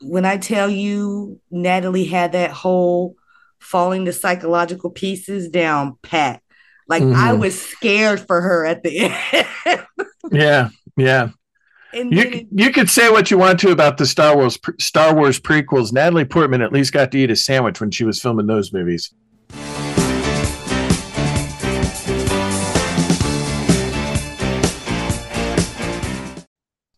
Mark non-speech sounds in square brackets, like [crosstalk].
when I tell you Natalie had that whole falling to psychological pieces down pat. Like mm-hmm. I was scared for her at the [laughs] end. yeah, yeah. And you it, you could say what you want to about the Star Wars Star Wars prequels. Natalie Portman at least got to eat a sandwich when she was filming those movies.